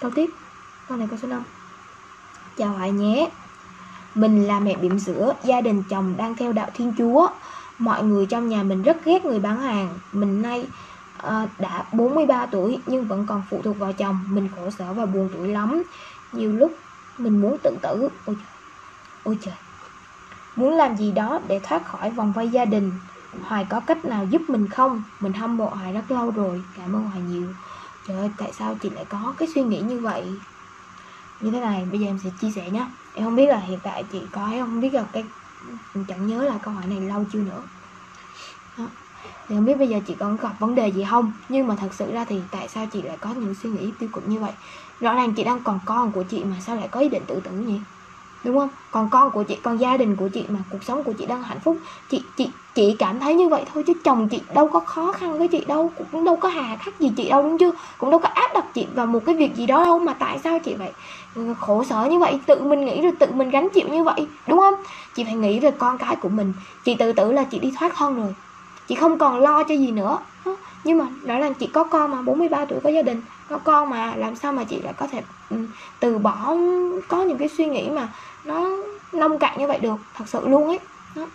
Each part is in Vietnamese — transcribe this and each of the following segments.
câu tiếp. Câu này câu số 5 chào hỏi nhé. Mình là mẹ bỉm sữa gia đình chồng đang theo đạo thiên chúa. Mọi người trong nhà mình rất ghét người bán hàng. Mình nay uh, đã 43 tuổi nhưng vẫn còn phụ thuộc vào chồng. Mình khổ sở và buồn tuổi lắm. Nhiều lúc mình muốn tự tử. Ôi trời ôi trời. Muốn làm gì đó để thoát khỏi vòng vây gia đình. Hoài có cách nào giúp mình không? Mình hâm mộ Hoài rất lâu rồi. Cảm ơn Hoài nhiều. Trời ơi, tại sao chị lại có cái suy nghĩ như vậy? Như thế này, bây giờ em sẽ chia sẻ nhé Em không biết là hiện tại chị có hay không biết là cái chẳng nhớ là câu hỏi này lâu chưa nữa. Đó. Thì không biết bây giờ chị còn gặp vấn đề gì không? Nhưng mà thật sự ra thì tại sao chị lại có những suy nghĩ tiêu cực như vậy? Rõ ràng chị đang còn con của chị mà sao lại có ý định tự tử nhỉ? Đúng không? Còn con của chị còn gia đình của chị mà cuộc sống của chị đang hạnh phúc, chị chị chị cảm thấy như vậy thôi chứ chồng chị đâu có khó khăn với chị đâu, cũng đâu có hà khắc gì chị đâu, đúng chưa? Cũng đâu có áp đặt chị vào một cái việc gì đó đâu mà tại sao chị vậy ừ, khổ sở như vậy, tự mình nghĩ rồi tự mình gánh chịu như vậy, đúng không? Chị phải nghĩ về con cái của mình. Chị tự tử là chị đi thoát thân rồi chị không còn lo cho gì nữa. Nhưng mà đó là chị có con mà 43 tuổi có gia đình, có con mà, làm sao mà chị lại có thể từ bỏ có những cái suy nghĩ mà nó nông cạn như vậy được, thật sự luôn ấy. Đó.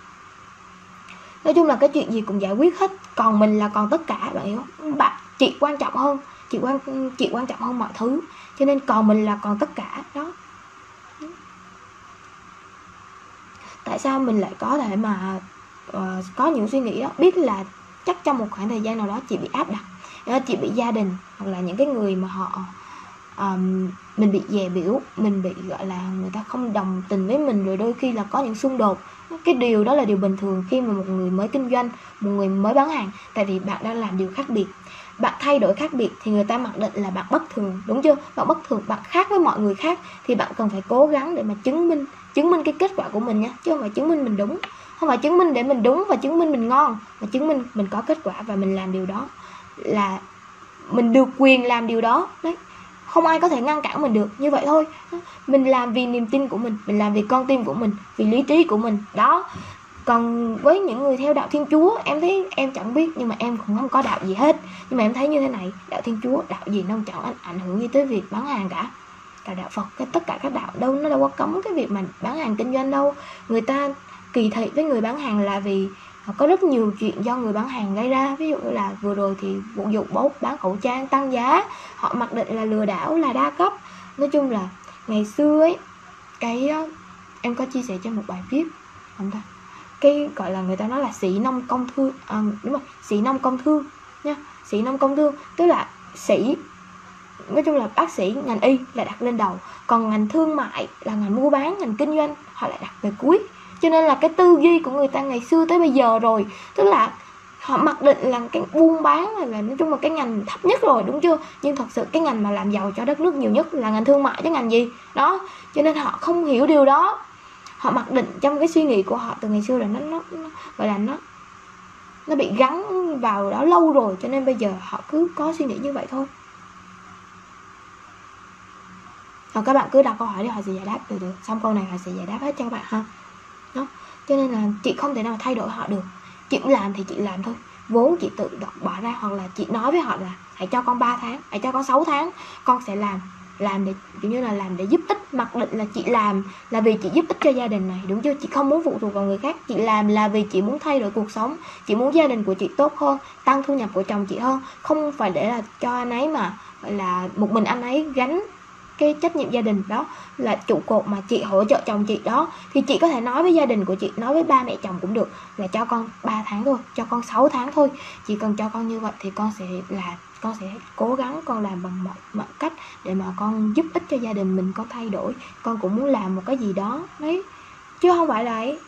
nói chung là cái chuyện gì cũng giải quyết hết, còn mình là còn tất cả, bạn hiểu không? Bạn, chị quan trọng hơn, chị quan chị quan trọng hơn mọi thứ, cho nên còn mình là còn tất cả, đó. Tại sao mình lại có thể mà uh, có những suy nghĩ đó. Biết là chắc trong một khoảng thời gian nào đó chị bị áp đặt ờ, chị bị gia đình hoặc là những cái người mà họ um, mình bị dè biểu mình bị gọi là người ta không đồng tình với mình rồi đôi khi là có những xung đột. Cái điều đó là điều bình thường khi mà một người mới kinh doanh một người mới bán hàng. Tại vì bạn đang làm điều khác biệt bạn thay đổi khác biệt thì người ta mặc định là bạn bất thường, đúng chưa? Bạn bất thường, bạn khác với mọi người khác thì bạn cần phải cố gắng để mà chứng minh chứng minh cái kết quả của mình nha chứ không phải chứng minh mình đúng. Không phải chứng minh để mình đúng và chứng minh mình ngon, mà chứng minh mình có kết quả và mình làm điều đó, là mình được quyền làm điều đó. Đấy, không ai có thể ngăn cản mình được, như vậy thôi. Mình làm vì niềm tin của mình mình làm vì con tim của mình, vì lý trí của mình. Đó còn với những người theo đạo thiên chúa em thấy em chẳng biết nhưng mà em cũng không có đạo gì hết. Nhưng mà em thấy như thế này đạo thiên chúa đạo gì nó chẳng ảnh, ảnh hưởng gì tới việc bán hàng cả. Cả đạo phật cái tất cả các đạo đâu nó đâu có cấm cái việc mà bán hàng kinh doanh đâu. Người ta kỳ thị với người bán hàng là vì có rất nhiều chuyện do người bán hàng gây ra. Ví dụ như là vừa rồi thì vụ dụng bốt bán khẩu trang tăng giá. Họ mặc định là lừa đảo là đa cấp. Nói chung là ngày xưa ấy cái em có chia sẻ cho một bài viết không ta? Cái gọi là người ta nói là sĩ nông công thương à, đúng rồi sĩ nông công thương nha sĩ nông công thương tức là sĩ nói chung là bác sĩ ngành y là đặt lên đầu còn ngành thương mại là ngành mua bán ngành kinh doanh họ lại đặt về cuối. Cho nên là cái tư duy của người ta ngày xưa tới bây giờ rồi tức là họ mặc định là cái buôn bán là, là nói chung là cái ngành thấp nhất rồi đúng chưa? Nhưng thật sự cái ngành mà làm giàu cho đất nước nhiều nhất là ngành thương mại chứ ngành gì? Đó cho nên họ không hiểu điều đó họ mặc định trong cái suy nghĩ của họ từ ngày xưa là nó nó, nó gọi là nó nó bị gắn vào đó lâu rồi cho nên bây giờ họ cứ có suy nghĩ như vậy thôi. Rồi các bạn cứ đặt câu hỏi đi họ sẽ giải đáp được được. Xong câu này họ sẽ giải đáp hết cho các bạn ha. Đó. Cho nên là chị không thể nào thay đổi họ được. Chị làm thì chị làm thôi. Vốn chị tự bỏ ra hoặc là chị nói với họ là hãy cho con 3 tháng hãy cho con 6 tháng con sẽ làm làm để, kiểu như là làm để giúp ích, mặc định là chị làm là vì chị giúp ích cho gia đình này, đúng chưa? Chị không muốn phụ thuộc vào người khác, chị làm là vì chị muốn thay đổi cuộc sống, chị muốn gia đình của chị tốt hơn, tăng thu nhập của chồng chị hơn. Không phải để là cho anh ấy mà, gọi là một mình anh ấy gánh cái trách nhiệm gia đình đó, là trụ cột mà chị hỗ trợ chồng chị đó. Thì chị có thể nói với gia đình của chị, nói với ba mẹ chồng cũng được, là cho con 3 tháng thôi, cho con 6 tháng thôi. Chỉ cần cho con như vậy thì con sẽ là con sẽ cố gắng con làm bằng mọi, mọi cách để mà con giúp ích cho gia đình mình con thay đổi. Con cũng muốn làm một cái gì đó đấy. Chứ không phải là ấy.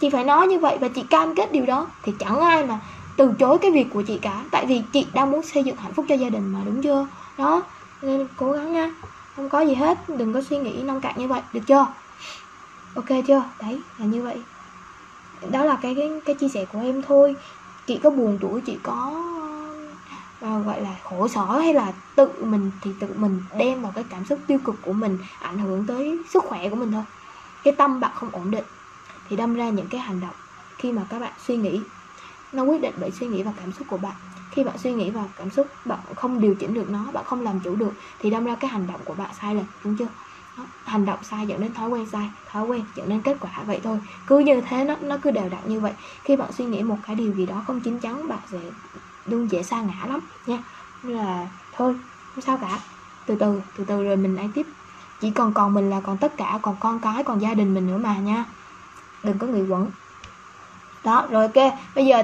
Chị phải nói như vậy và chị cam kết điều đó. Thì chẳng ai mà từ chối cái việc của chị cả. Tại vì chị đang muốn xây dựng hạnh phúc cho gia đình mà đúng chưa? Đó nên cố gắng nha. Không có gì hết. Đừng có suy nghĩ nông cạn như vậy. Được chưa? Ok chưa? Đấy là như vậy. Đó là cái cái, cái chia sẻ của em thôi. Chị có buồn tuổi chị có uh, gọi là khổ sở hay là tự mình thì tự mình đem vào cái cảm xúc tiêu cực của mình ảnh hưởng tới sức khỏe của mình thôi. Cái tâm bạn không ổn định thì đâm ra những cái hành động khi mà các bạn suy nghĩ nó quyết định bởi suy nghĩ và cảm xúc của bạn. Khi bạn suy nghĩ vào cảm xúc bạn không điều chỉnh được nó bạn không làm chủ được thì đâm ra cái hành động của bạn sai lệch đúng chưa? Đó. hành động sai dẫn đến thói quen sai thói quen dẫn đến kết quả vậy thôi. Cứ như thế nó nó cứ đều đặn như vậy. Khi bạn suy nghĩ một cái điều gì đó không chín chắn bạn sẽ luôn dễ sa ngã lắm, nha. Nên là thôi, không sao cả. Từ từ từ từ rồi mình lại tiếp. Chỉ còn còn mình là còn tất cả, còn con cái, còn gia đình mình nữa mà, nha. Đừng có nghĩ quẩn. Đó, rồi ok, bây giờ